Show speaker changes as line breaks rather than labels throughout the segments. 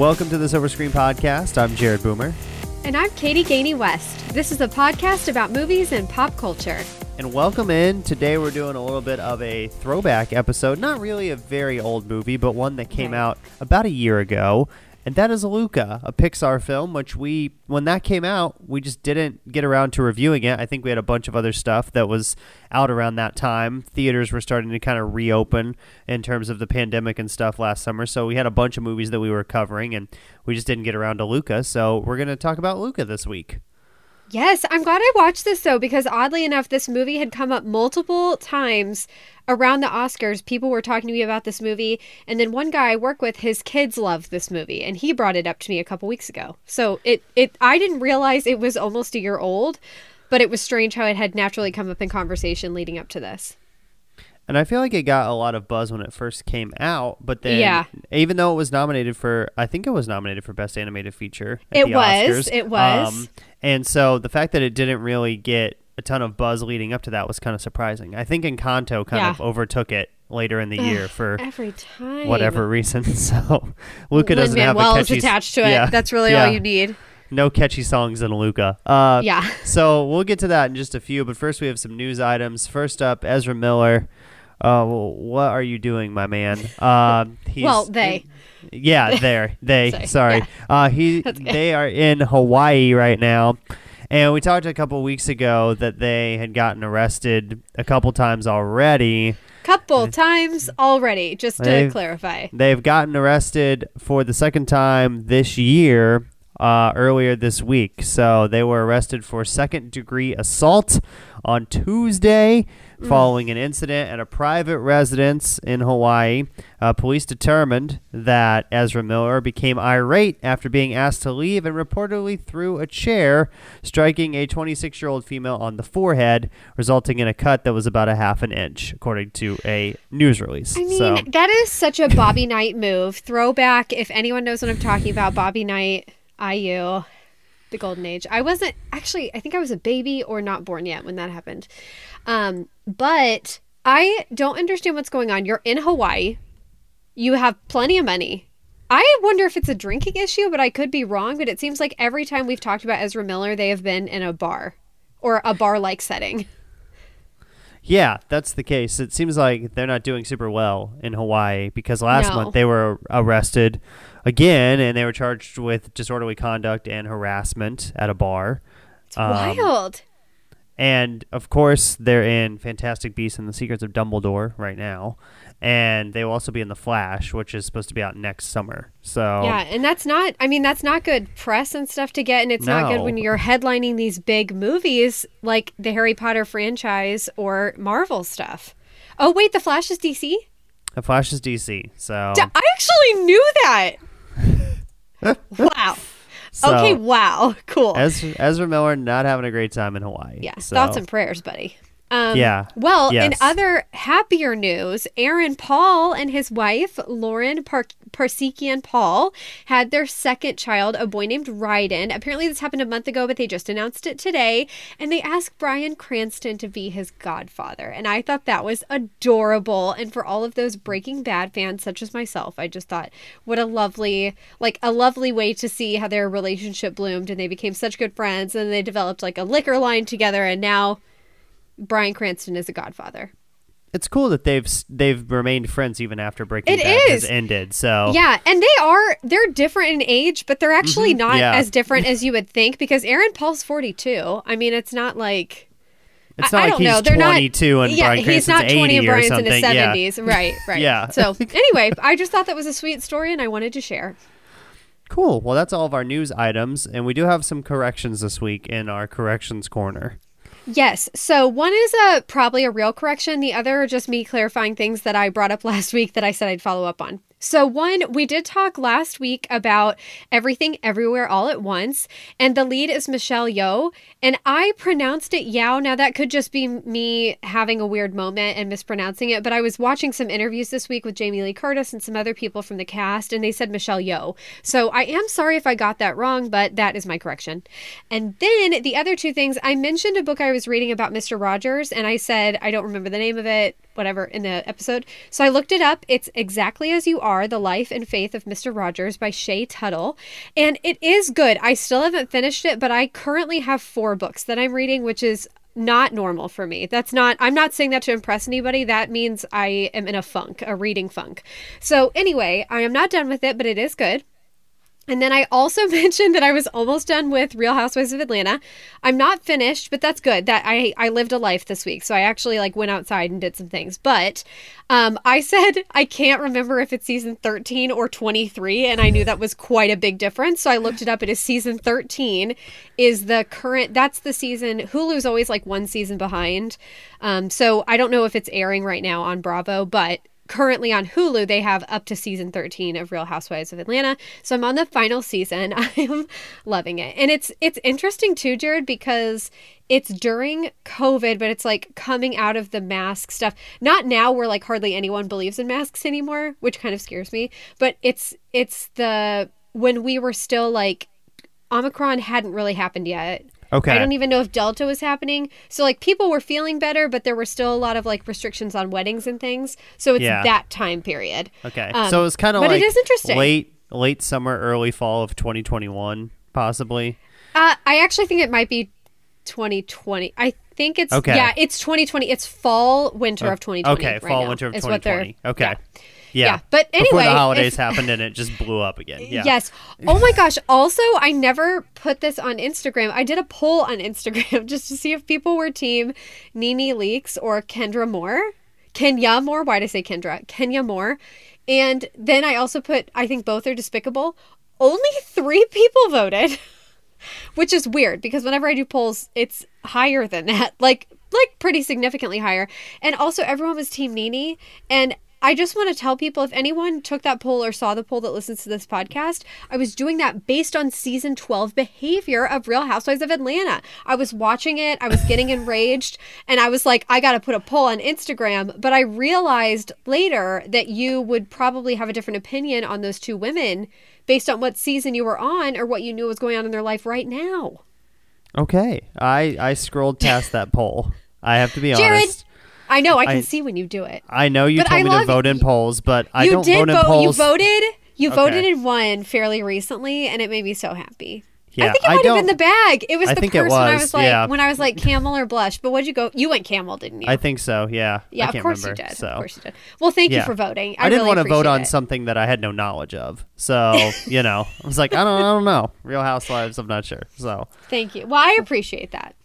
Welcome to the Silver Screen Podcast. I'm Jared Boomer.
And I'm Katie Gainey West. This is a podcast about movies and pop culture.
And welcome in. Today we're doing a little bit of a throwback episode. Not really a very old movie, but one that came out about a year ago. And that is Luca, a Pixar film, which we, when that came out, we just didn't get around to reviewing it. I think we had a bunch of other stuff that was out around that time. Theaters were starting to kind of reopen in terms of the pandemic and stuff last summer. So we had a bunch of movies that we were covering, and we just didn't get around to Luca. So we're going to talk about Luca this week.
Yes, I'm glad I watched this though, because oddly enough, this movie had come up multiple times around the Oscars. People were talking to me about this movie, and then one guy I work with, his kids love this movie, and he brought it up to me a couple weeks ago. So it, it, I didn't realize it was almost a year old, but it was strange how it had naturally come up in conversation leading up to this.
And I feel like it got a lot of buzz when it first came out, but then
Yeah.
even though it was nominated for I think it was nominated for best animated feature at
It
the
was,
Oscars. Um,
it was.
and so the fact that it didn't really get a ton of buzz leading up to that was kind of surprising. I think Encanto kind
Yeah.
of overtook it later in the year for
Every time.
whatever reason. So Luca doesn't have a
is
catchy
attached to it.
Yeah,
That's really
yeah.
all you need.
No catchy songs in Luca. Uh,
Yeah.
so we'll get to that in just a few, but first we have some news items. First up, Ezra Miller. Uh, well, what are you doing, my man? Um, he's
Well, they.
yeah, there they.
Sorry,
Sorry,
yeah.
uh, he they are in Hawaii right now, and we talked a couple weeks ago that they had gotten arrested a couple times already.
Couple times already, just to
They've-
clarify.
They've gotten arrested for the second time this year. Uh, earlier this week, so they were arrested for second degree assault on Tuesday following an incident at a private residence in Hawaii. Uh, police determined that Ezra Miller became irate after being asked to leave and reportedly threw a chair, striking a 26 year old female on the forehead, resulting in a cut that was about a half an inch, according to a news release.
I mean,
so,
that is such a Bobby Knight move. Throwback, if anyone knows what I'm talking about, Bobby Knight, IU, the golden age. I wasn't actually, I think I was a baby or not born yet when that happened. Um, but I don't understand what's going on. You're in Hawaii, you have plenty of money. I wonder if it's a drinking issue, but I could be wrong. But it seems like every time we've talked about Ezra Miller, they have been in a bar or a bar like setting.
Yeah, that's the case. It seems like they're not doing super well in Hawaii because last
No.
month they were arrested again and they were charged with disorderly conduct and harassment at a bar.
It's
Um,
wild.
And of course, they're in Fantastic Beasts and the Secrets of Dumbledore right now. And they will also be in The Flash, which is supposed to be out next summer. So,
Yeah, and that's not I mean that's not good press and stuff to get and it's not good when you're headlining these big movies like the Harry Potter franchise or Marvel stuff. Oh wait, The Flash is DC?
The Flash is DC. So,
I actually knew that. wow.
so
okay, wow. Cool.
Ezra, Ezra Miller not having a great time in Hawaii.
yeah,
So,
thoughts and prayers, buddy. Um,
Yeah.
Well, in other happier news, Aaron Paul and his wife, Lauren Par- Parsekian Paul, had their second child, a boy named Ryden. Apparently, this happened a month ago, but they just announced it today. And they asked Bryan Cranston to be his godfather. And I thought that was adorable. And for all of those Breaking Bad fans, such as myself, I just thought, what a lovely, like, a lovely way to see how their relationship bloomed. And they became such good friends. And they developed, like, a liquor line together. And now. Bryan Cranston is a godfather.
it's cool that they've they've remained friends even after Breaking
It
Bad has ended. So
Yeah, and they are they're different in age, but they're actually not
Mm-hmm. Yeah.
as different as you would think because Aaron Paul's 42. I mean, it's not like
it's not
I
like
don't
he's
know. They're not-
22 and
yeah,
Bryan
he's
Cranston's
not 20 and Bryan's in his
Yeah.
70s. Right, right.
Yeah.
So, anyway, I just thought that was a sweet story and I wanted to share.
Cool. Well, that's all of our news items, and we do have some corrections this week in our corrections corner.
Yes. So one is a probably a real correction. The other just me clarifying things that I brought up last week that I said I'd follow up on. So, one, we did talk last week about everything everywhere all at once, and the lead is Michelle Yeoh, and I pronounced it Yao. Now, that could just be me having a weird moment and mispronouncing it, but I was watching some interviews this week with Jamie Lee Curtis and some other people from the cast, and they said Michelle Yeoh. So, I am sorry if I got that wrong, but that is my correction. And then the other two things, I mentioned a book I was reading about Mr. Rogers, and I said, I don't remember the name of it whatever in the episode. So I looked it up. It's Exactly as You Are: The Life and Faith of Mr. Rogers by Shay Tuttle, and it is good. I still haven't finished it, but I currently have four books that I'm reading, which is not normal for me. That's not, I'm not saying that to impress anybody. That means I am in a funk, a reading funk. So, anyway, I am not done with it, but it is good. And then I also mentioned that I was almost done with Real Housewives of Atlanta. I'm not finished, but that's good. That I I lived a life this week, so I actually like went outside and did some things. But um, I said I can't remember if it's season 13 or 23, and I knew that was quite a big difference. So I looked it up. It is season 13. Is the current? That's the season. Hulu's always like one season behind. Um, so I don't know if it's airing right now on Bravo, but currently on Hulu, they have up to season 13 of Real Housewives of Atlanta. So I'm on the final season. I'm loving it. And it's it's interesting too, Jared, because it's during COVID, but it's like coming out of the mask stuff. Not now where like hardly anyone believes in masks anymore, which kind of scares me, but it's it's the when we were still like Omicron hadn't really happened yet.
Okay.
I don't even know if Delta was happening. So like people were feeling better, but there were still a lot of like restrictions on weddings and things. So it's
Yeah.
that time period.
Okay.
Um,
so it was kind of like
it is interesting.
late late summer, early fall of 2021, possibly.
Uh, I actually think it might be 2020. I think it's
Okay.
yeah, it's 2020. It's fall winter of 2020.
Okay,
right
fall winter of
is what they're-
2020. Okay.
yeah.
Yeah.
Yeah, but
Before
anyway,
the holidays
if-
happened and it just blew up again. Yeah.
Yes. Oh my gosh. Also, I never put this on Instagram. I did a poll on Instagram just to see if people were team Nene Leakes or Kendra Moore. Kenya Moore. Why did I say Kendra? Kenya Moore. And then I also put, I think both are despicable. Only three people voted, which is weird because whenever I do polls, it's higher than that. Like, like pretty significantly higher. And also, everyone was Team Nene. And I just want to tell people if anyone took that poll or saw the poll that listens to this podcast, I was doing that based on season 12 behavior of Real Housewives of Atlanta. I was watching it, I was getting enraged, and I was like, I got to put a poll on Instagram. But I realized later that you would probably have a different opinion on those two women based on what season you were on or what you knew was going on in their life right now.
Okay. I I scrolled past that poll. I have to be
Jared,
honest.
I know, I can
I-
see when you do it.
I know you
But
told
I
me to vote in polls, but I don't vote in
vote.
polls.
You voted. You
Okay.
voted in one fairly recently, and it made me so happy.
Yeah,
I think it might have been the bag. It was
I
the
think it
purse when I
was,
was like
yeah.
when I was like camel or blush. But what'd you go? You went camel, didn't you?
I think so. Yeah.
yeah,
I
of course
remember,
you did.
So.
Of course you did. Well, thank you for voting.
I,
I,
didn't
really
want to vote on
it.
something that I had no knowledge of. So, you know, I was like, I don't, I don't know. Real Housewives, I'm not sure. So,
Thank you. Well, I appreciate that.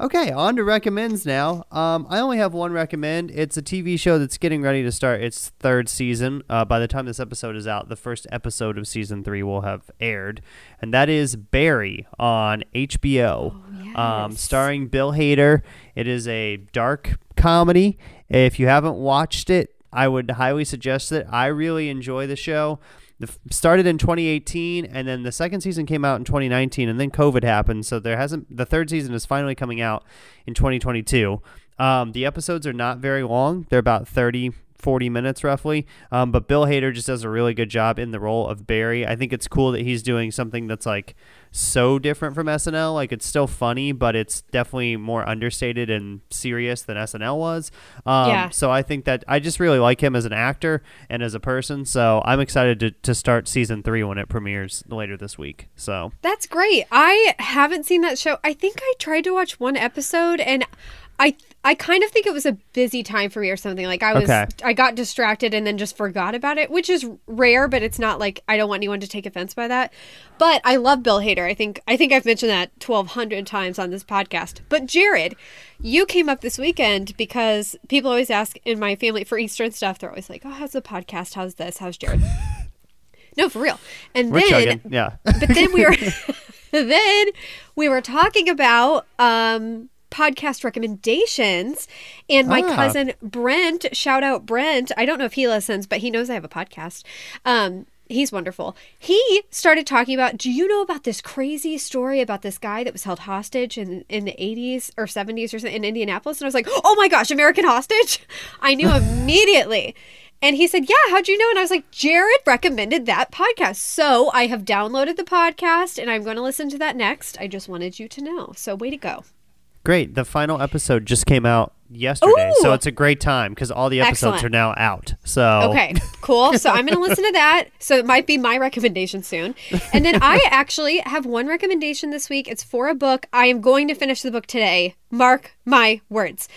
Okay, on to recommends now. Um, I only have one recommend. It's a TV show that's getting ready to start its third season. Uh, by the time this episode is out, the first episode of season three will have aired, and that is Barry on HBO, um,
yes.
starring Bill Hader. It is a dark comedy. If you haven't watched it, I would highly suggest it. I really enjoy the show. The started in 2018, and then the second season came out in 2019, and then COVID happened. So there hasn't. The third season is finally coming out in 2022. Um, the episodes are not very long; they're about 30, 40 minutes roughly. Um, but Bill Hader just does a really good job in the role of Barry. I think it's cool that he's doing something that's like so different from SNL. Like it's still funny, but it's definitely more understated and serious than SNL was. Um,
Yeah.
So I think that I just really like him as an actor and as a person. So I'm excited to, to start season three when it premieres later this week. So
That's great. I haven't seen that show. I think I tried to watch one episode and I I kind of think it was a busy time for me or something. Like I was
Okay.
I got distracted and then just forgot about it, which is rare, but it's not like I don't want anyone to take offense by that. But I love Bill Hader. I think I think I've mentioned that 1200 times on this podcast. But Jared, you came up this weekend because people always ask in my family for Easter and stuff, they're always like, "Oh, how's the podcast? How's this? How's Jared?" no, for real. And
we're
then
chugging. Yeah.
but then we were then we were talking about um podcast recommendations and my
Ah.
cousin Brent shout out Brent I don't know if he listens but he knows I have a podcast um he's wonderful he started talking about do you know about this crazy story about this guy that was held hostage in in the 80s or 70s or something in Indianapolis and I was like oh my gosh American hostage I knew immediately and he said, Yeah, how'd you know? And I was like, Jared recommended that podcast. So I have downloaded the podcast and I'm going to listen to that next. I just wanted you to know. So way to go.
Great. The final episode just came out yesterday, so it's a great time because all the episodes
Excellent.
are now out. So
Okay, cool. So I'm going to listen to that. So it might be my recommendation soon. And then I actually have one recommendation this week. It's for a book. I am going to finish the book today. Mark my words.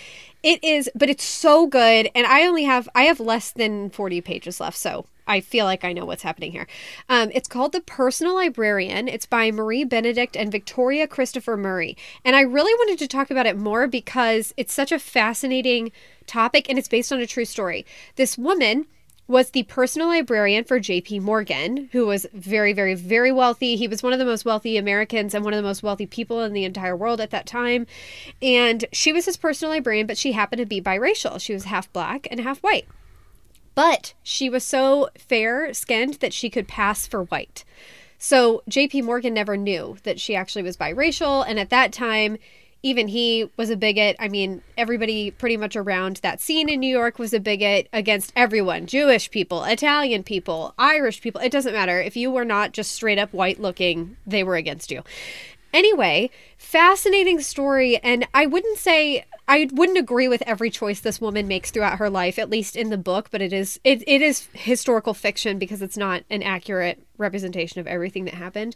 It is, but it's so good. And I only have, I have less than 40 pages left. So I feel like I know what's happening here. Um, it's called The Personal Librarian. It's by Marie Benedict and Victoria Christopher Murray. And I really wanted to talk about it more because it's such a fascinating topic and it's based on a true story. This woman was the personal librarian for JP Morgan, who was very, very, very wealthy. He was one of the most wealthy Americans and one of the most wealthy people in the entire world at that time. And she was his personal librarian, but she happened to be biracial. She was half black and half white. But she was so fair skinned that she could pass for white. So JP Morgan never knew that she actually was biracial. And at that time, even he was a bigot. I mean, everybody pretty much around that scene in New York was a bigot against everyone Jewish people, Italian people, Irish people. It doesn't matter. If you were not just straight up white looking, they were against you. Anyway, fascinating story. And I wouldn't say. I wouldn't agree with every choice this woman makes throughout her life, at least in the book, but it is it, it is historical fiction because it's not an accurate representation of everything that happened.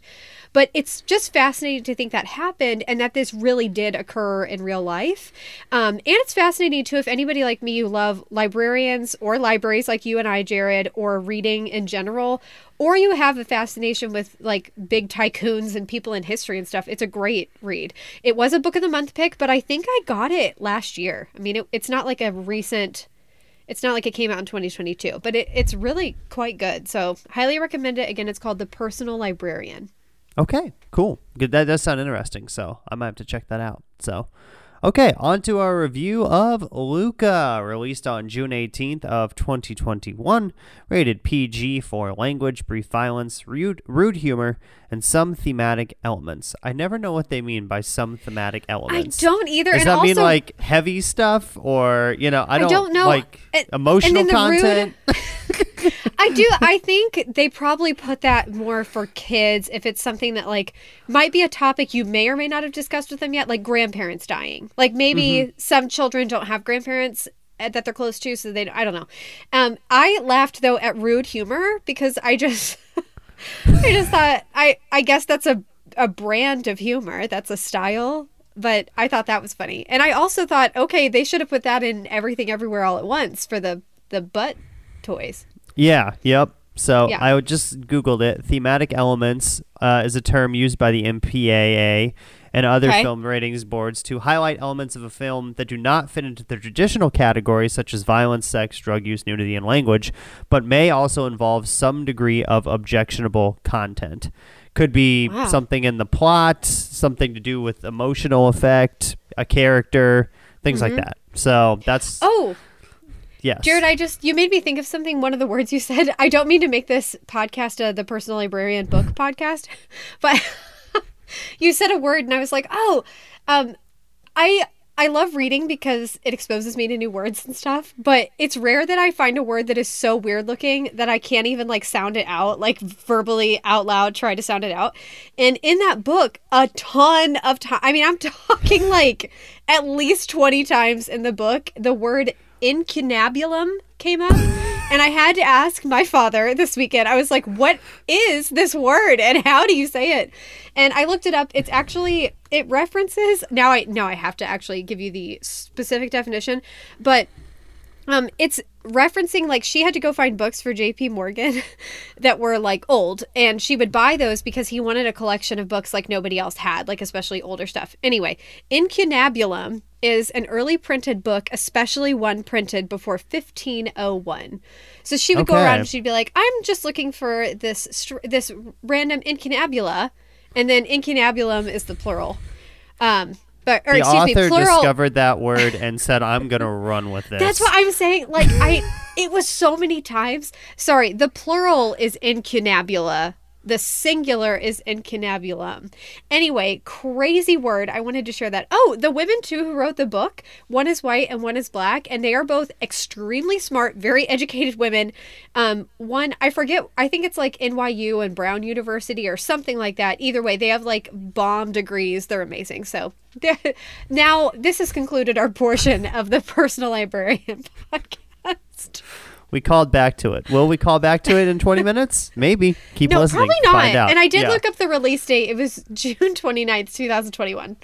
But it's just fascinating to think that happened and that this really did occur in real life. Um, and it's fascinating too if anybody like me you love librarians or libraries like you and I, Jared, or reading in general, or you have a fascination with like big tycoons and people in history and stuff. It's a great read. It was a book of the month pick, but I think I got it last year. I mean, it, it's not like a recent it's not like it came out in 2022, but it, it's really quite good. So, highly recommend it. Again, it's called The Personal Librarian.
Okay, cool. Good. That does sound interesting. So I might have to check that out. So, okay, on to our review of Luca, released on June 18th of 2021, rated PG for language, brief violence, rude, rude humor, and some thematic elements. I never know what they mean by some thematic elements.
I don't either.
Does
and
that
also,
mean like heavy stuff, or you know, I don't,
don't know.
like
And-
emotional
and the rude-
content?
I do. I think they probably put that more for kids if it's something that like might be a topic you may or may not have discussed with them yet, like grandparents dying. Like maybe
Mm-hmm.
some children don't have grandparents uh, that they're close to, so they. I don't know. Um, I laughed though at rude humor because I just, I just thought I. I guess that's a a brand of humor. That's a style. But I thought that was funny, and I also thought, okay, they should have put that in everything, everywhere, all at once for the the butt toys.
Yeah, yep. So
Yeah.
I just Googled it. Thematic elements uh, is a term used by the MPAA and other
Okay.
film ratings boards to highlight elements of a film that do not fit into the traditional categories such as violence, sex, drug use, nudity, and language, but may also involve some degree of objectionable content. Could be
Wow.
something in the plot, something to do with emotional effect, a character, things like that. So that's
Mm-hmm. Oh,
yes.
Jared, I just you made me think of something. One of the words you said. I don't mean to make this podcast the personal librarian book podcast, but you said a word, and I was like, oh, um, I I love reading because it exposes me to new words and stuff. But it's rare that I find a word that is so weird looking that I can't even like sound it out, like verbally out loud, try to sound it out. And in that book, a ton of time. I mean, I'm talking like at least twenty times in the book. The word incunabulum came up and i had to ask my father this weekend. I was like what is this word and how do you say it? And i looked it up. It's actually it references now i now i have to actually give you the specific definition but um, it's referencing like she had to go find books for J.P. Morgan that were like old, and she would buy those because he wanted a collection of books like nobody else had, like especially older stuff. Anyway, Incunabulum is an early printed book, especially one printed before 1501. So she would go around and she'd be like, "I'm just looking for this str- this random incunabula," and then incunabulum is the plural. Um, but or
the
excuse
author
me, plural.
discovered that word and said, "I'm gonna run with this."
That's what I'm saying. Like I, it was so many times. Sorry, the plural is incunabula, The singular is incunabulum. Anyway, crazy word. I wanted to share that. Oh, the women too who wrote the book, one is white and one is black, and they are both extremely smart, very educated women. Um, one I forget, I think it's like NYU and Brown University or something like that. Either way, they have like bomb degrees. They're amazing. So now this has concluded our portion of the personal librarian podcast.
We called back to it. Will we call back to it in 20 minutes? Maybe. Keep
no,
listening.
probably not. And I did
Yeah.
look up the release date. It was June 29th, 2021.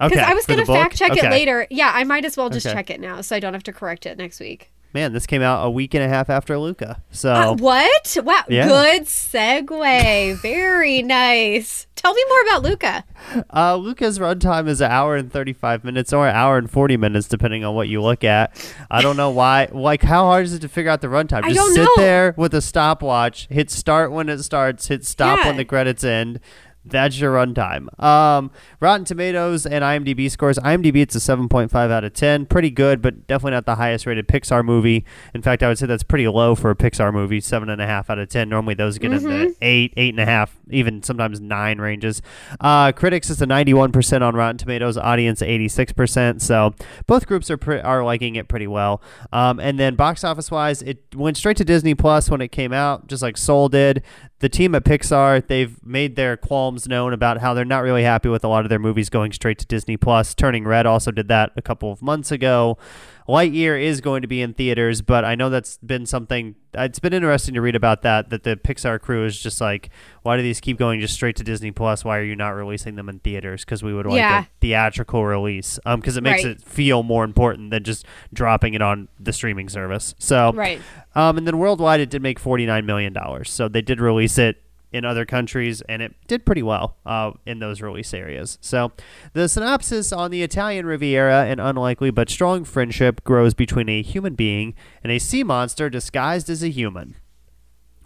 Because
Okay,
I was going to fact check
Okay.
it later. Yeah, I might as well just
Okay.
check it now so I don't have to correct it next week.
Man, this came out a week and a half after Luca. So
Uh, what? Wow.
Yeah.
Good segue. Very nice. Tell me more about Luca.
Uh, Luca's runtime is an hour and 35 minutes or an hour and 40 minutes, depending on what you look at. I don't know why. Like, how hard is it to figure out the runtime?
I
Just sit
know.
there with a stopwatch, hit start when it starts, hit stop
Yeah.
when the credits end. That's your runtime. Um, Rotten Tomatoes and IMDb scores. IMDb, it's a 7.5 out of 10. Pretty good, but definitely not the highest rated Pixar movie. In fact, I would say that's pretty low for a Pixar movie. 7.5 out of 10. Normally, those get in the 8, 8.5, even sometimes 9 ranges. Uh, critics is a 91% on Rotten Tomatoes, audience 86%. So both groups are pre- are liking it pretty well. Um, and then box office wise, it went straight to Disney Plus when it came out, just like Soul did. The team at Pixar, they've made their qualms known about how they're not really happy with a lot of their movies going straight to Disney Plus. Turning Red also did that a couple of months ago. Lightyear is going to be in theaters, but I know that's been something. It's been interesting to read about that. That the Pixar crew is just like, why do these keep going just straight to Disney Plus? Why are you not releasing them in theaters? Because we would like
Yeah.
a theatrical release. Um, because it makes
Right.
it feel more important than just dropping it on the streaming service. So,
Right.
um, and then worldwide, it did make forty nine million dollars. So they did release it in other countries, and it did pretty well uh, in those release areas. So the synopsis on the Italian Riviera: an unlikely but strong friendship grows between a human being and a sea monster disguised as a human.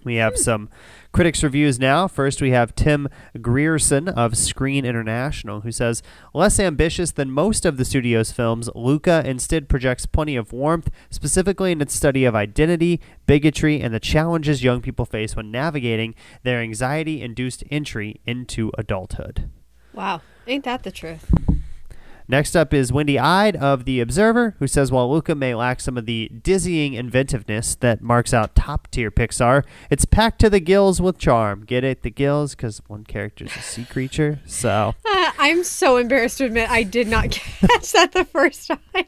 We have some critics reviews now. First, we have Tim Grierson of Screen International, who says, Less ambitious than most of the studio's films, Luca instead projects plenty of warmth, specifically in its study of identity, bigotry, and the challenges young people face when navigating their anxiety induced entry into adulthood.
Wow. Ain't that the truth?
Next up is Wendy Ide of The Observer, who says while Luca may lack some of the dizzying inventiveness that marks out top tier Pixar, it's packed to the gills with charm. Get it? The gills? Because one character's a sea creature. So,
Uh, I'm so embarrassed to admit I did not catch that the first time.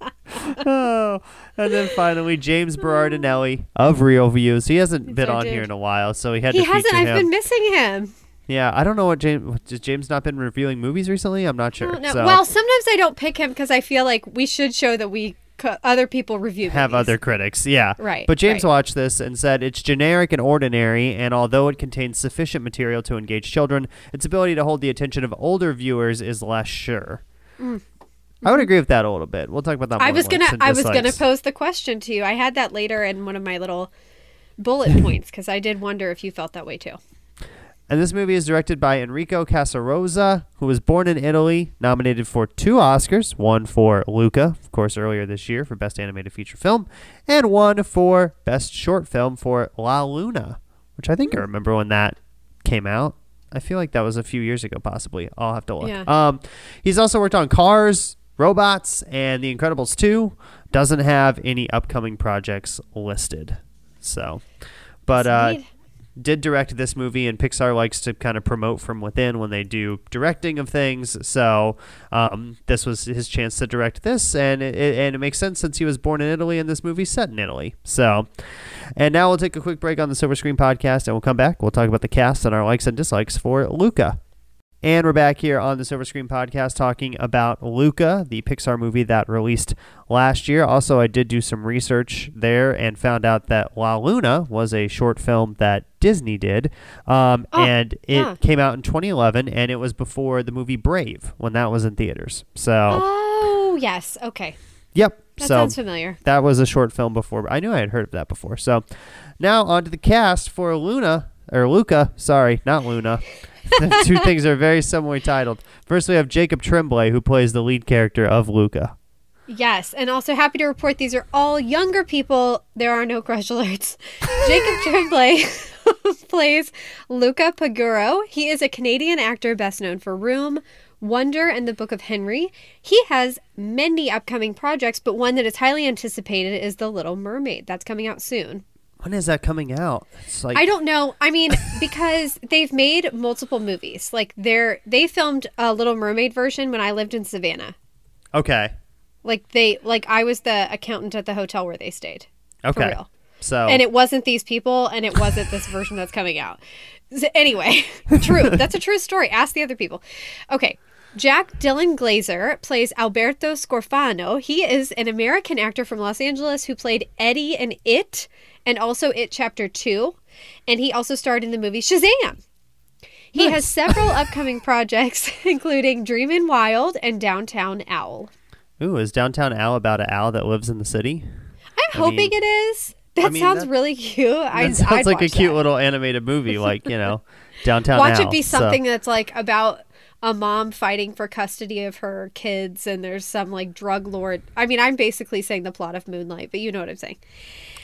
oh. And then finally, James Berardinelli of ReelViews. He hasn't been
I
on
did.
here in a while, so he had to
He
to
hasn't. I've
him.
been missing him.
Yeah, I don't know what James. Has James not been reviewing movies recently? I'm not sure. So.
Well, sometimes I don't pick him because I feel like we should show that we co- other people review
have
movies.
other critics. Yeah.
Right,
But James
right.
watched this and said it's generic and ordinary, and although it contains sufficient material to engage children, its ability to hold the attention of older viewers is less sure. I would agree with that a little bit. We'll talk about that.
Mm. I was gonna I was gonna pose the question to you. I had that later in one of my little bullet points because I did wonder if you felt that way too.
And this movie is directed by Enrico Casarosa, who was born in Italy, nominated for two Oscars, one for Luca, of course, earlier this year for Best Animated Feature Film, and one for Best Short Film for La Luna, which I think
Hmm.
I remember when that came out. I feel like that was a few years ago, possibly. I'll have to look.
Yeah.
Um, he's also worked on Cars, Robots, and The Incredibles 2. Doesn't have any upcoming projects listed. So, but uh. Did direct this movie, and Pixar likes to kind of promote from within when they do directing of things. So um, this was his chance to direct this, and it, and it makes sense since he was born in Italy, and this movie's set in Italy. So, and now we'll take a quick break on the Silver Screen Podcast, and we'll come back. We'll talk about the cast and our likes and dislikes for Luca. And we're back here on the Silver Screen Podcast talking about Luca, the Pixar movie that released last year. Also, I did do some research there and found out that La Luna was a short film that Disney did. Um,
Oh,
and it
yeah.
came out in 2011, and it was before the movie Brave when that was in theaters. So,
Oh yes. Okay.
yep.
That
so
sounds familiar.
that was a short film before. I knew I had heard of that before. So now on to the cast for Luna or Luca. Sorry, not Luna. The two things are very similarly titled. First, we have Jacob Tremblay, who plays the lead character of Luca.
Yes, and also happy to report these are all younger people. There are no crush alerts. Jacob Tremblay plays Luca Paguro. He is a Canadian actor best known for Room, Wonder, and the Book of Henry. He has many upcoming projects, but one that is highly anticipated is The Little Mermaid. That's coming out soon.
When is that coming out? It's like
I don't know. I mean, because they've made multiple movies. Like they're they filmed a Little Mermaid version when I lived in Savannah.
Okay.
Like they like I was the accountant at the hotel where they stayed. For
Okay.
real.
So
And it wasn't these people and it wasn't this version that's coming out. So anyway, true. That's a true story. Ask the other people. Okay. Jack Dylan Glazer plays Alberto Scorfano. He is an American actor from Los Angeles who played Eddie in It and also It Chapter 2. And he also starred in the movie Shazam. He has several upcoming projects, including Dreamin' Wild and Downtown Owl.
Ooh, is Downtown Owl about an owl that lives in the city?
I'm
I
hoping
mean-
it is. That
mean,
sounds
that-
really cute. I,
That sounds
I'd
like a cute
that.
little animated movie, like you know, Downtown Owl.
Watch
Owl.
it be
So-
something that's like about a mom fighting for custody of her kids, and there's some like drug lord. I mean, I'm basically saying the plot of Moonlight, but you know what I'm saying.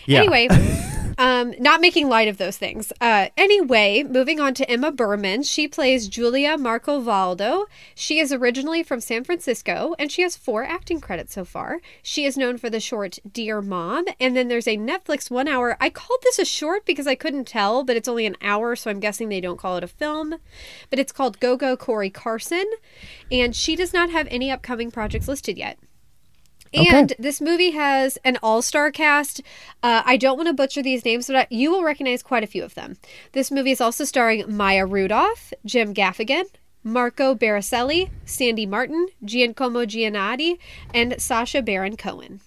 Yeah.
Anyway, um, not making light of those things. Uh, anyway, moving on to Emma Berman. She plays Julia Marcovaldo. She is originally from San Francisco, and she has four acting credits so far. She is known for the short Dear Mom, and then there's a Netflix one hour. I called this a short because I couldn't tell, but it's only an hour, so I'm guessing they don't call it a film. But it's called Go Go Cory Carson, and she does not have any upcoming projects listed yet.
Okay.
And this movie has an all star cast. Uh, I don't want to butcher these names, but I, you will recognize quite a few of them. This movie is also starring Maya Rudolph, Jim Gaffigan, Marco Barricelli, Sandy Martin, Giacomo Giannotti, and Sacha Baron Cohen.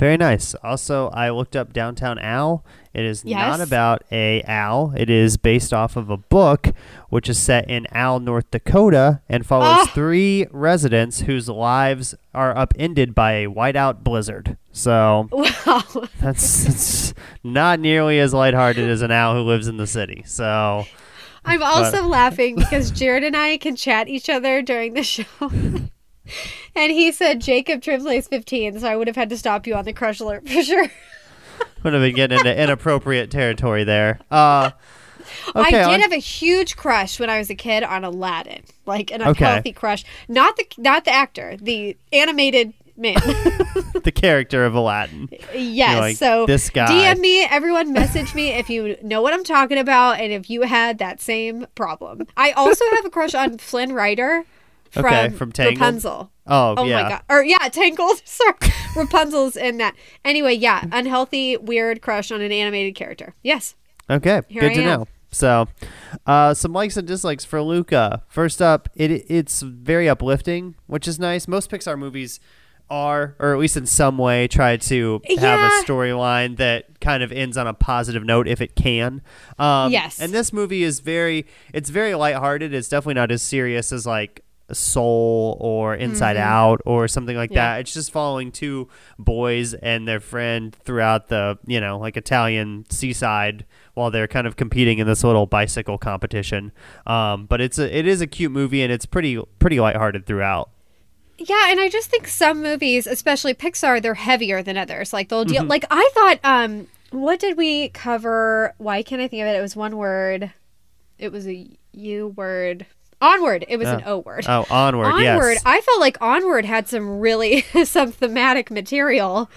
Very nice. Also, I looked up Downtown Owl. It is
Yes.
not about a owl. It is based off of a book, which is set in Owl, North Dakota, and follows
Ah.
three residents whose lives are upended by a whiteout blizzard. So
Wow.
that's, that's not nearly as lighthearted as an owl who lives in the city. So
I'm also laughing because Jared and I can chat each other during the show. and he said Jacob Tremblay's 15, so I would have had to stop you on the crush alert for sure.
would have been getting into inappropriate territory there. Uh,
I did
on-
have a huge crush when I was a kid on Aladdin, like an
Okay.
unhealthy crush. Not the not the actor, the animated man.
the character of Aladdin.
yes.
like,
so
this guy.
DM me, everyone message me if you know what I'm talking about and if you had that same problem. I also have a crush on Flynn Rider from,
Okay, from Tangled?
Rapunzel.
Oh,
Oh
yeah.
my god. Or yeah, Tangled. Sorry. Rapunzel's in that. Anyway, yeah, unhealthy, weird crush on an animated character. Yes.
Okay,
Here
good
I
to
am.
know. So, uh, some likes and dislikes for Luca. First up, it it's very uplifting, which is nice. Most Pixar movies are, or at least in some way, try to have
Yeah.
a storyline that kind of ends on a positive note if it can. Um,
Yes.
And this movie is very, it's very lighthearted. It's definitely not as serious as like Soul or Inside Out or something like
Mm-hmm. Yeah.
that. It's just following two boys and their friend throughout the, you know, like Italian seaside while they're kind of competing in this little bicycle competition. Um, but it's a, it is a cute movie and it's pretty pretty lighthearted throughout.
Yeah, and I just think some movies, especially Pixar, they're heavier than others. Like they'll
Mm-hmm.
deal. Like I thought, um, what did we cover? Why can't I think of it? It was one word. It was a U word. Onward. It was an
Oh.
O word.
Oh, onward,
Onward.
yes.
I felt like Onward had some really some thematic material,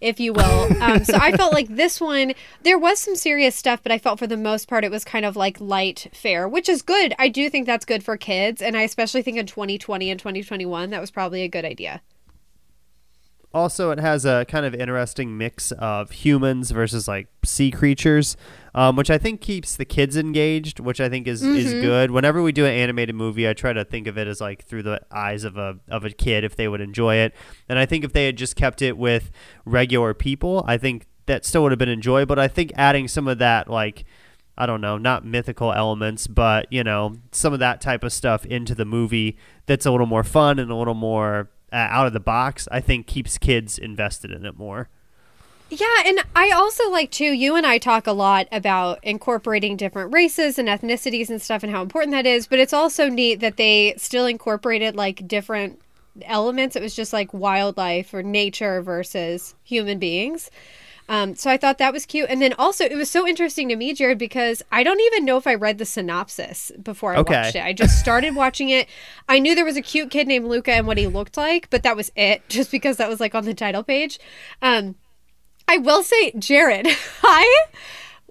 if you will. Um, so I felt like this one there was some serious stuff, but I felt for the most part it was kind of like light fare, which is good. I do think that's good for kids, and I especially think in 2020 and 2021 that was probably a good idea.
Also it has a kind of interesting mix of humans versus like sea creatures um, which i think keeps the kids engaged which i think is, is good. Whenever we do an animated movie i try to think of it as like through the eyes of a, of a kid if they would enjoy it. And i think if they had just kept it with regular people i think that still would have been enjoyable. But i think adding some of that like I don't know, not mythical elements, but you know, some of that type of stuff into the movie that's a little more fun and a little more uh, out of the box. I think keeps kids invested in it more.
Yeah, and I also like too, you and I talk a lot about incorporating different races and ethnicities and stuff and how important that is, but it's also neat that they still incorporated like different elements. It was just like wildlife or nature versus human beings. Um, so I thought that was cute. And then also, it was so interesting to me, Jared, because I don't even know if I read the synopsis before I
Okay.
watched it. I just started watching it. I knew there was a cute kid named Luca and what he looked like, but that was it, just because that was like on the title page. Um, I will say, Jared, I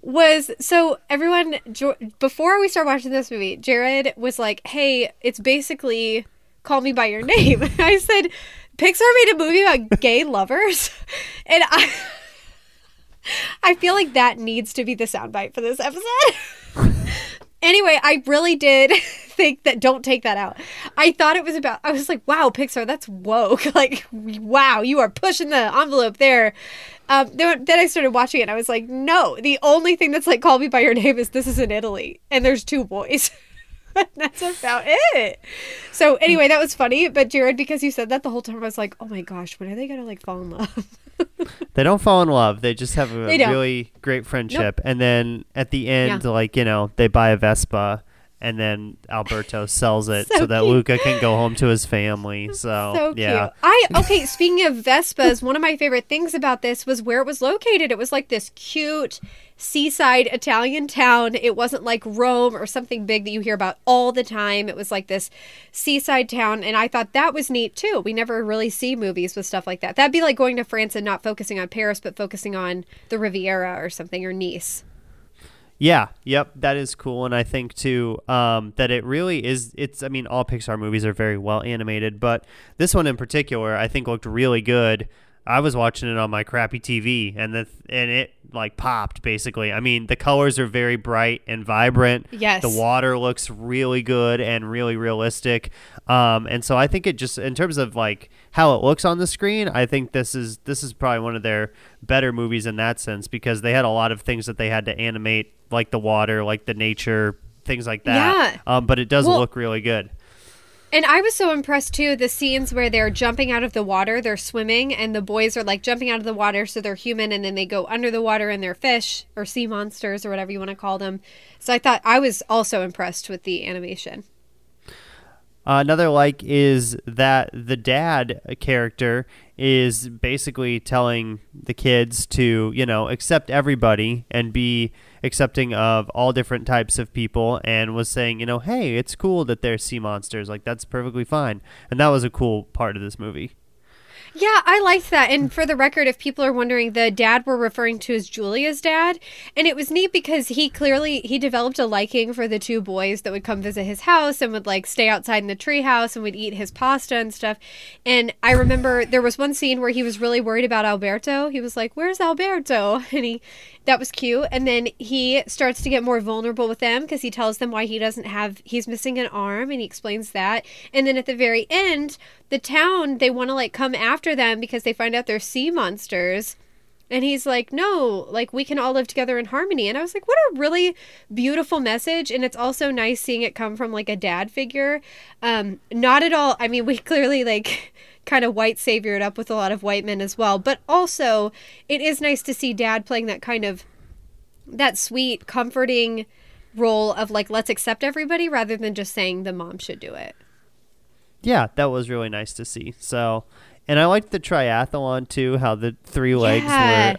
was so everyone Jo- before we start watching this movie, Jared was like, "Hey, it's basically Call Me by Your Name." I said, "Pixar made a movie about gay lovers," and I. I feel like that needs to be the soundbite for this episode. anyway, I really did think that don't take that out. I thought it was about I was like, wow, Pixar, that's woke. Like, wow, you are pushing the envelope there. Um, then, then I started watching it and I was like, no, the only thing that's like call me by your name is this is in Italy and there's two boys. that's about it. So anyway, that was funny. But Jared, because you said that the whole time, I was like, oh my gosh, when are they gonna like fall in love?
They don't fall in love. They just have a really great friendship. And then at the end, like, you know, they buy a Vespa and then Alberto sells it so,
So
that
cute.
Luca can go home to his family. So,
so
yeah.
cute. I okay. Speaking of Vespas, one of my favorite things about this was where it was located. It was like this cute seaside Italian town. It wasn't like Rome or something big that you hear about all the time. It was like this seaside town, and I thought that was neat too. We never really see movies with stuff like that. That'd be like going to France and not focusing on Paris, but focusing on the Riviera or something or Nice.
Yeah, yep, that is cool, and I think too um, that it really is. It's, I mean, all Pixar movies are very well animated, but this one in particular, I think looked really good. I was watching it on my crappy TV, and the and it like popped basically. I mean, the colors are very bright and vibrant.
Yes.
the water looks really good and really realistic. Um, and so I think it just in terms of like how it looks on the screen, I think this is this is probably one of their better movies in that sense because they had a lot of things that they had to animate, like the water, like the nature, things like that.
Yeah.
Um, but it does
Well-
look really good.
And I was so impressed too. The scenes where they're jumping out of the water, they're swimming, and the boys are like jumping out of the water, so they're human, and then they go under the water and they're fish or sea monsters or whatever you want to call them. So I thought I was also impressed with the animation.
Uh, another like is that the dad character is basically telling the kids to, you know, accept everybody and be accepting of all different types of people and was saying, you know, hey, it's cool that they're sea monsters. Like, that's perfectly fine. And that was a cool part of this movie.
Yeah, I liked that. And for the record, if people are wondering, the dad we're referring to is Julia's dad, and it was neat because he clearly he developed a liking for the two boys that would come visit his house and would like stay outside in the treehouse and would eat his pasta and stuff. And I remember there was one scene where he was really worried about Alberto. He was like, "Where's Alberto?" And he that was cute. And then he starts to get more vulnerable with them because he tells them why he doesn't have he's missing an arm and he explains that. And then at the very end, the town they want to like come after them because they find out they're sea monsters. And he's like, no, like we can all live together in harmony. And I was like, what a really beautiful message. And it's also nice seeing it come from like a dad figure. Um, not at all. I mean, we clearly like kind of white saviored up with a lot of white men as well. But also, it is nice to see dad playing that kind of that sweet, comforting role of like, let's accept everybody rather than just saying the mom should do it.
Yeah, that was really nice to see. So, and I liked the triathlon too. How the three legs
Yeah.
were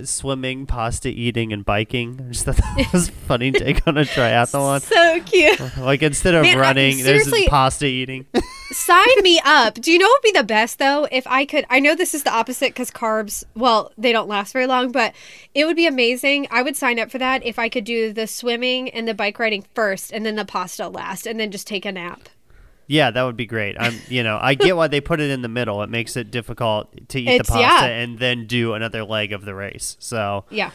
uh, swimming, pasta eating, and biking. I just thought that was a funny take on a triathlon.
So cute.
Like instead of
Man, I-
running, there's pasta eating.
Sign me up. Do you know what would be the best though? If I could, I know this is the opposite because carbs, well, they don't last very long, but it would be amazing. I would sign up for that if I could do the swimming and the bike riding first and then the pasta last and then just take a nap.
Yeah, that would be great. I'm, you know, I get why they put it in the middle. It makes it difficult to eat
It's-
the pasta
yeah.
and then do another leg of the race. So
Yeah.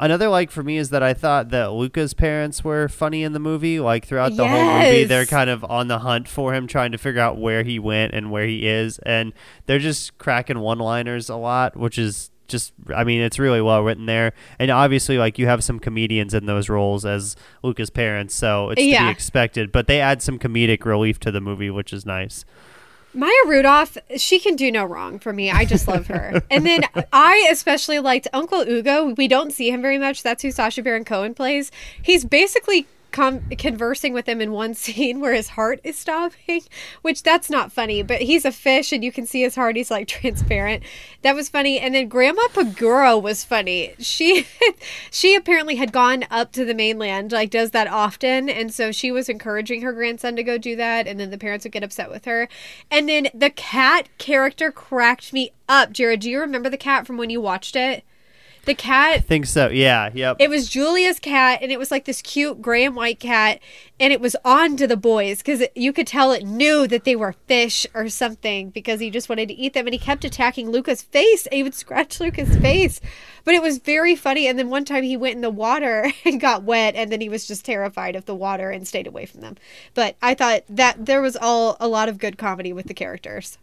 Another like for me is that I thought that Luca's parents were funny in the movie. Like throughout the whole movie, they're kind of on the hunt for him, trying to figure out where he went and where he is, and they're just cracking one-liners a lot, which is just I mean it's really well written there. And obviously, like you have some comedians in those roles as Luca's parents, so it's to be expected. But they add some comedic relief to the movie, which is nice.
Maya Rudolph, she can do no wrong for me. I just love her. and then I especially liked Uncle Ugo. We don't see him very much. That's who Sacha Baron Cohen plays. He's basically com- conversing with him in one scene where his heart is stopping, which that's not funny, but he's a fish and you can see his heart. He's like transparent. That was funny. And then Grandma Paguro was funny. She she apparently had gone up to the mainland, like does that often, and so she was encouraging her grandson to go do that, and then the parents would get upset with her. And then the cat character cracked me up. Jared, do you remember the cat from when you watched it? The cat
I think so. Yeah. Yep.
it was Julia's cat, and it was like this cute gray and white cat, and it was on to the boys because you could tell it knew that they were fish or something because he just wanted to eat them, and he kept attacking Luca's face. And he would scratch Luca's face, but it was very funny. And then one time he went in the water and got wet, and then he was just terrified of the water and stayed away from them. But I thought that there was all a lot of good comedy with the characters.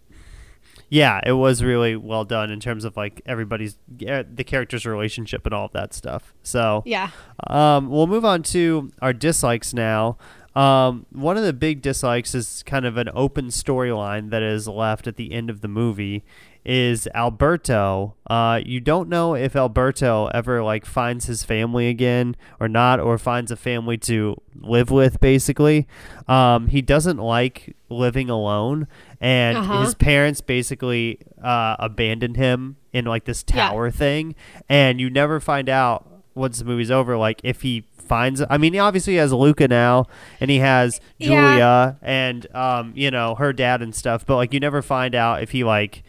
Yeah, it was really well done in terms of like everybody's uh, the characters' relationship and all of that stuff. So
Yeah.
Um, we'll move on to our dislikes now. Um, one of the big dislikes is kind of an open storyline that is left at the end of the movie. Is Alberto? Uh, you don't know if Alberto ever like finds his family again or not, or finds a family to live with. Basically, um, he doesn't like living alone, and
Uh-huh.
his parents basically uh, abandoned him in like this
Yeah.
tower thing, and you never find out once the movie's over, like if he finds. I mean, obviously he has Luca now, and he has
Yeah.
Julia, and um, you know her dad and stuff. But like, you never find out if he like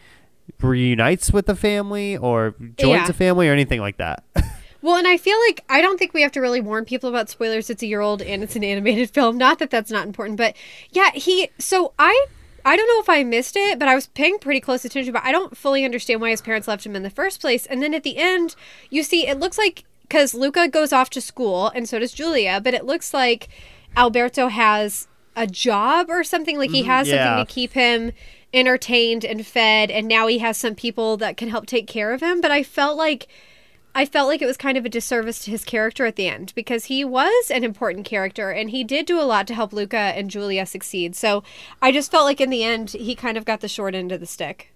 reunites with the family or joins
Yeah.
a family or anything like that.
Well, and I feel like I don't think we have to really warn people about spoilers. It's a year old and it's an animated film. Not that that's not important, but yeah, he. So I. I don't know if I missed it, but I was paying pretty close attention. But I don't fully understand why his parents left him in the first place. And then at the end, you see it looks like because Luca goes off to school and so does Julia, but it looks like Alberto has a job or something. Like he mm, has
yeah.
something to keep him entertained and fed, and now he has some people that can help take care of him. But I felt like I felt like it was kind of a disservice to his character at the end because he was an important character and he did do a lot to help Luca and Julia succeed. So I just felt like in the end he kind of got the short end of the stick.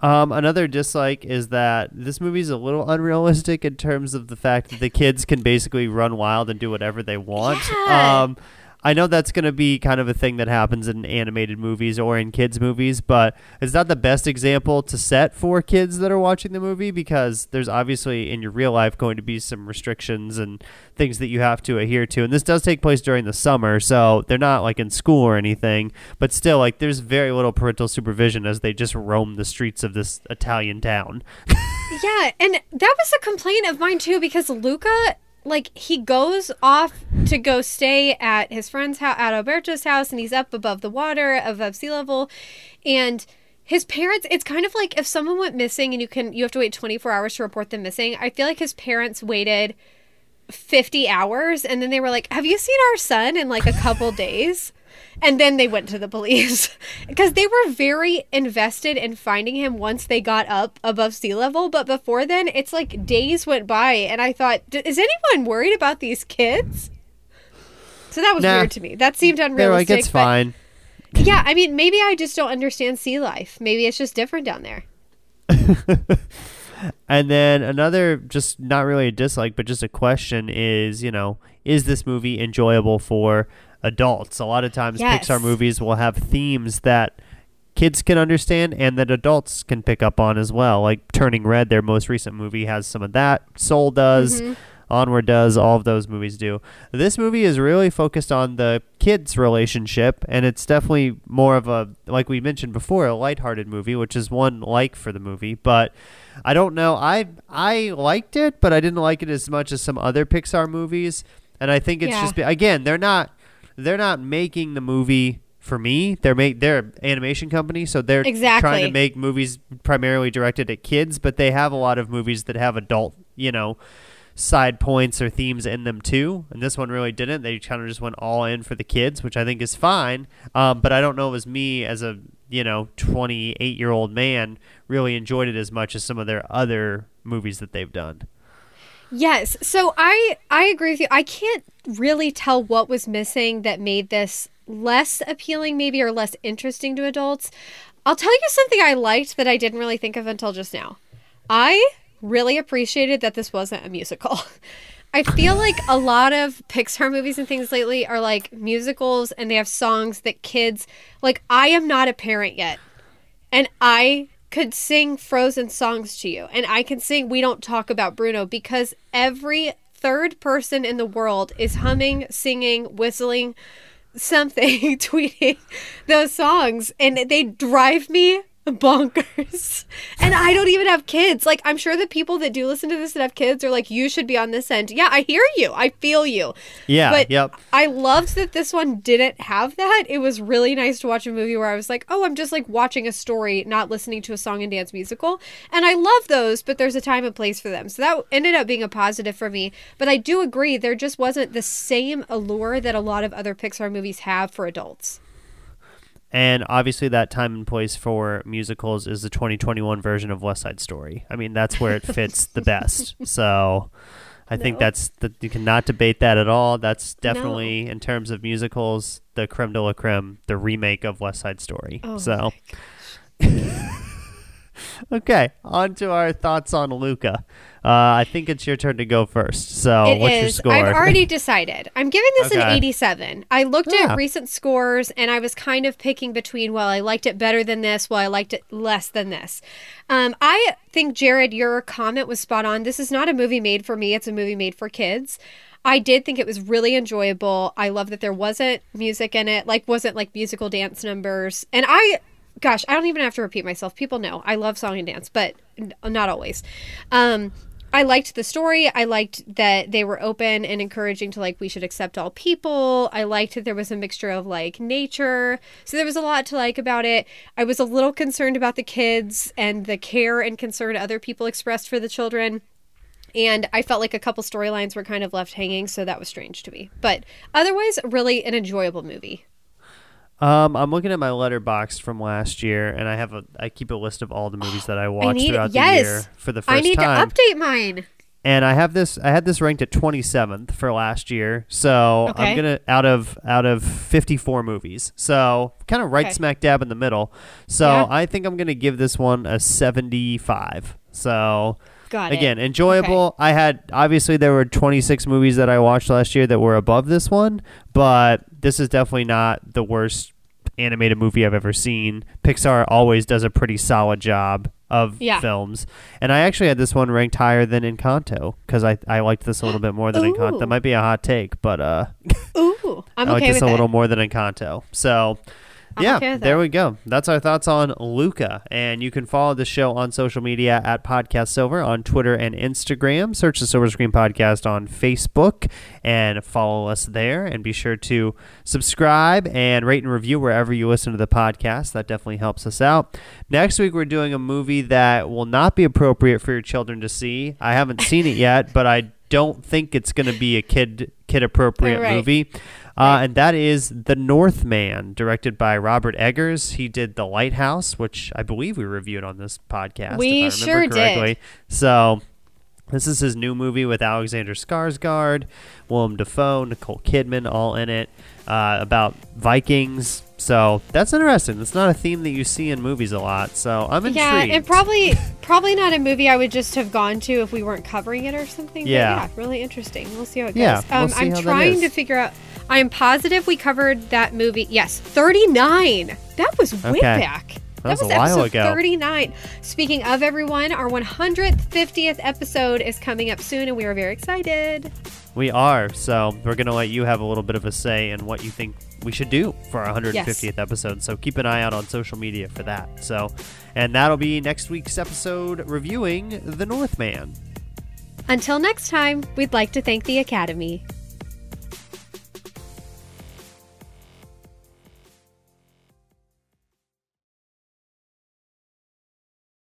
Um, another dislike is that this movie's a little unrealistic in terms of the fact that the kids can basically run wild and do whatever they want.
Yeah.
Um, I know that's going to be kind of a thing that happens in animated movies or in kids' movies, but it's not the best example to set for kids that are watching the movie because there's obviously in your real life going to be some restrictions and things that you have to adhere to. And this does take place during the summer, so they're not like in school or anything, but still, like, there's very little parental supervision as they just roam the streets of this Italian town.
Yeah, and that was a complaint of mine too because Luca like he goes off to go stay at his friend's house at Alberto's house and he's up above the water above sea level. And his parents it's kind of like if someone went missing and you can you have to wait 24 hours to report them missing i feel like his parents waited 50 hours and then they were like have you seen our son in like a couple days and then they went to the police. Because they were very invested in finding him once they got up above sea level. But before then it's like days went by and i thought "D- is anyone worried about these kids? So that was
Nah.
weird to me. That seemed
They're
unrealistic
like, it's
but-
fine.
yeah i mean maybe i just don't understand sea life. Maybe it's just different down there.
And then another, just not really a dislike, but just a question is, you know, is this movie enjoyable for adults? A lot of times,
Yes.
Pixar movies will have themes that kids can understand and that adults can pick up on as well. Like Turning Red, their most recent movie, has some of that. Soul does.
Mhm.
Onward does. All of those movies do. This movie is really focused on the kids' relationship, and it's definitely more of a, like we mentioned before, a lighthearted movie, which is one like for the movie. But I don't know. I I liked it, but I didn't like it as much as some other Pixar movies. And I think it's
Yeah.
just again, they're not they're not making the movie for me. They're make they're an animation company, so they're trying to make movies primarily directed at kids, but they have a lot of movies that have adult, you know, side points or themes in them too. And this one really didn't. They kind of just went all in for the kids, which I think is fine. Um, but I don't know if it was me as a you know 28 year old man really enjoyed it as much as some of their other movies that they've done.
Yes. So I I agree with you. I can't really tell what was missing that made this less appealing maybe or less interesting to adults. I'll tell you something I liked that I didn't really think of until just now. I really appreciated that this wasn't a musical. I feel like a lot of Pixar movies and things lately are like musicals and they have songs that kids like I am not a parent yet. And I could sing Frozen songs to you. And I can sing We Don't Talk About Bruno because every third person in the world is humming, singing, whistling something, tweeting those songs. And they drive me bonkers. And I don't even have kids. Like, I'm sure the people that do listen to this that have kids are like, you should be on this end. Yeah, I hear you. I feel you.
Yeah.
But
yep.
I loved that this one didn't have that. It was really nice to watch a movie where I was like, oh, I'm just like watching a story, not listening to a song and dance musical. And I love those, but there's a time and place for them. So that ended up being a positive for me. But I do agree, there just wasn't the same allure that a lot of other Pixar movies have for adults.
And obviously, that time and place for musicals is the 2021 version of West Side Story. I mean, that's where it fits the best. So, I think that's the, you cannot debate that at all. That's definitely in terms of musicals, the creme de la creme, the remake of West Side Story.
Oh
so, okay, on to our thoughts on Luca. Uh, I think it's your turn to go first. So,
It
what's your score?
I've already decided. I'm giving this an 87. I looked
Yeah.
at recent scores and I was kind of picking between, well, I liked it better than this, well, I liked it less than this. Um, I think, Jared, your comment was spot on. This is not a movie made for me, it's a movie made for kids. I did think it was really enjoyable. I love that there wasn't music in it, like, wasn't like musical dance numbers. And I, gosh, I don't even have to repeat myself. People know I love song and dance, but n- not always. Um, I liked the story. I liked that they were open and encouraging to like we should accept all people. I liked that there was a mixture of like nature. So there was a lot to like about it. I was a little concerned about the kids and the care and concern other people expressed for the children. And I felt like a couple storylines were kind of left hanging, so that was strange to me. But otherwise, really an enjoyable movie.
Um, I'm looking at my Letterboxd from last year, and I have a I keep a list of all the movies that I watched
need-
throughout
yes.
the year for the first time.
I need
time.
to update mine.
and I have this I had this ranked at 27th for last year. So
Okay.
I'm gonna out of out of 54 movies. So kind of right
Okay.
smack dab in the middle. So
Yeah.
I think I'm gonna give this one a 75. So
Got it.
again, enjoyable. I had obviously there were 26 movies that I watched last year that were above this one, but this is definitely not the worst animated movie I've ever seen. Pixar always does a pretty solid job of
Yeah.
films, and I actually had this one ranked higher than Encanto because I I liked this a little bit more than Encanto.
Ooh.
That might be a hot take, but uh,
Ooh, I'm
I like
okay
this a
it.
little more than Encanto. So. Yeah,
okay
there we go. That's our thoughts on Luca. And you can follow the show on social media at Podcast Silver on Twitter and Instagram. Search the Silver Screen Podcast on Facebook and follow us there. And be sure to subscribe and rate and review wherever you listen to the podcast. That definitely helps us out. Next week, we're doing a movie that will not be appropriate for your children to see. I haven't seen it yet, but I don't think it's going to be a kid kid appropriate
Right.
movie. Uh, and that is The Northman, directed by Robert Eggers. He did The Lighthouse, which I believe we reviewed on this podcast.
We
if I
sure
remember
did.
correctly. So this is his new movie with Alexander Skarsgård, Willem Dafoe, Nicole Kidman, all in it, uh, about Vikings. So that's interesting. It's not a theme that you see in movies a lot. So I'm intrigued.
Yeah, and probably probably not a movie I would just have gone to if we weren't covering it or something. but
Yeah.
yeah, really interesting. We'll see how it
Yeah,
goes.
we'll
Um, I'm trying to figure out. I'm positive we covered that movie. Yes, 39. That was way
Okay.
back.
That was a while
episode
ago.
39. Speaking of everyone, our 150th episode is coming up soon, and we are very excited.
We are. So we're going to let you have a little bit of a say in what you think we should do for our 150th episode. So keep an eye out on social media for that. So, and that'll be next week's episode reviewing The Northman.
Until next time, we'd like to thank the Academy.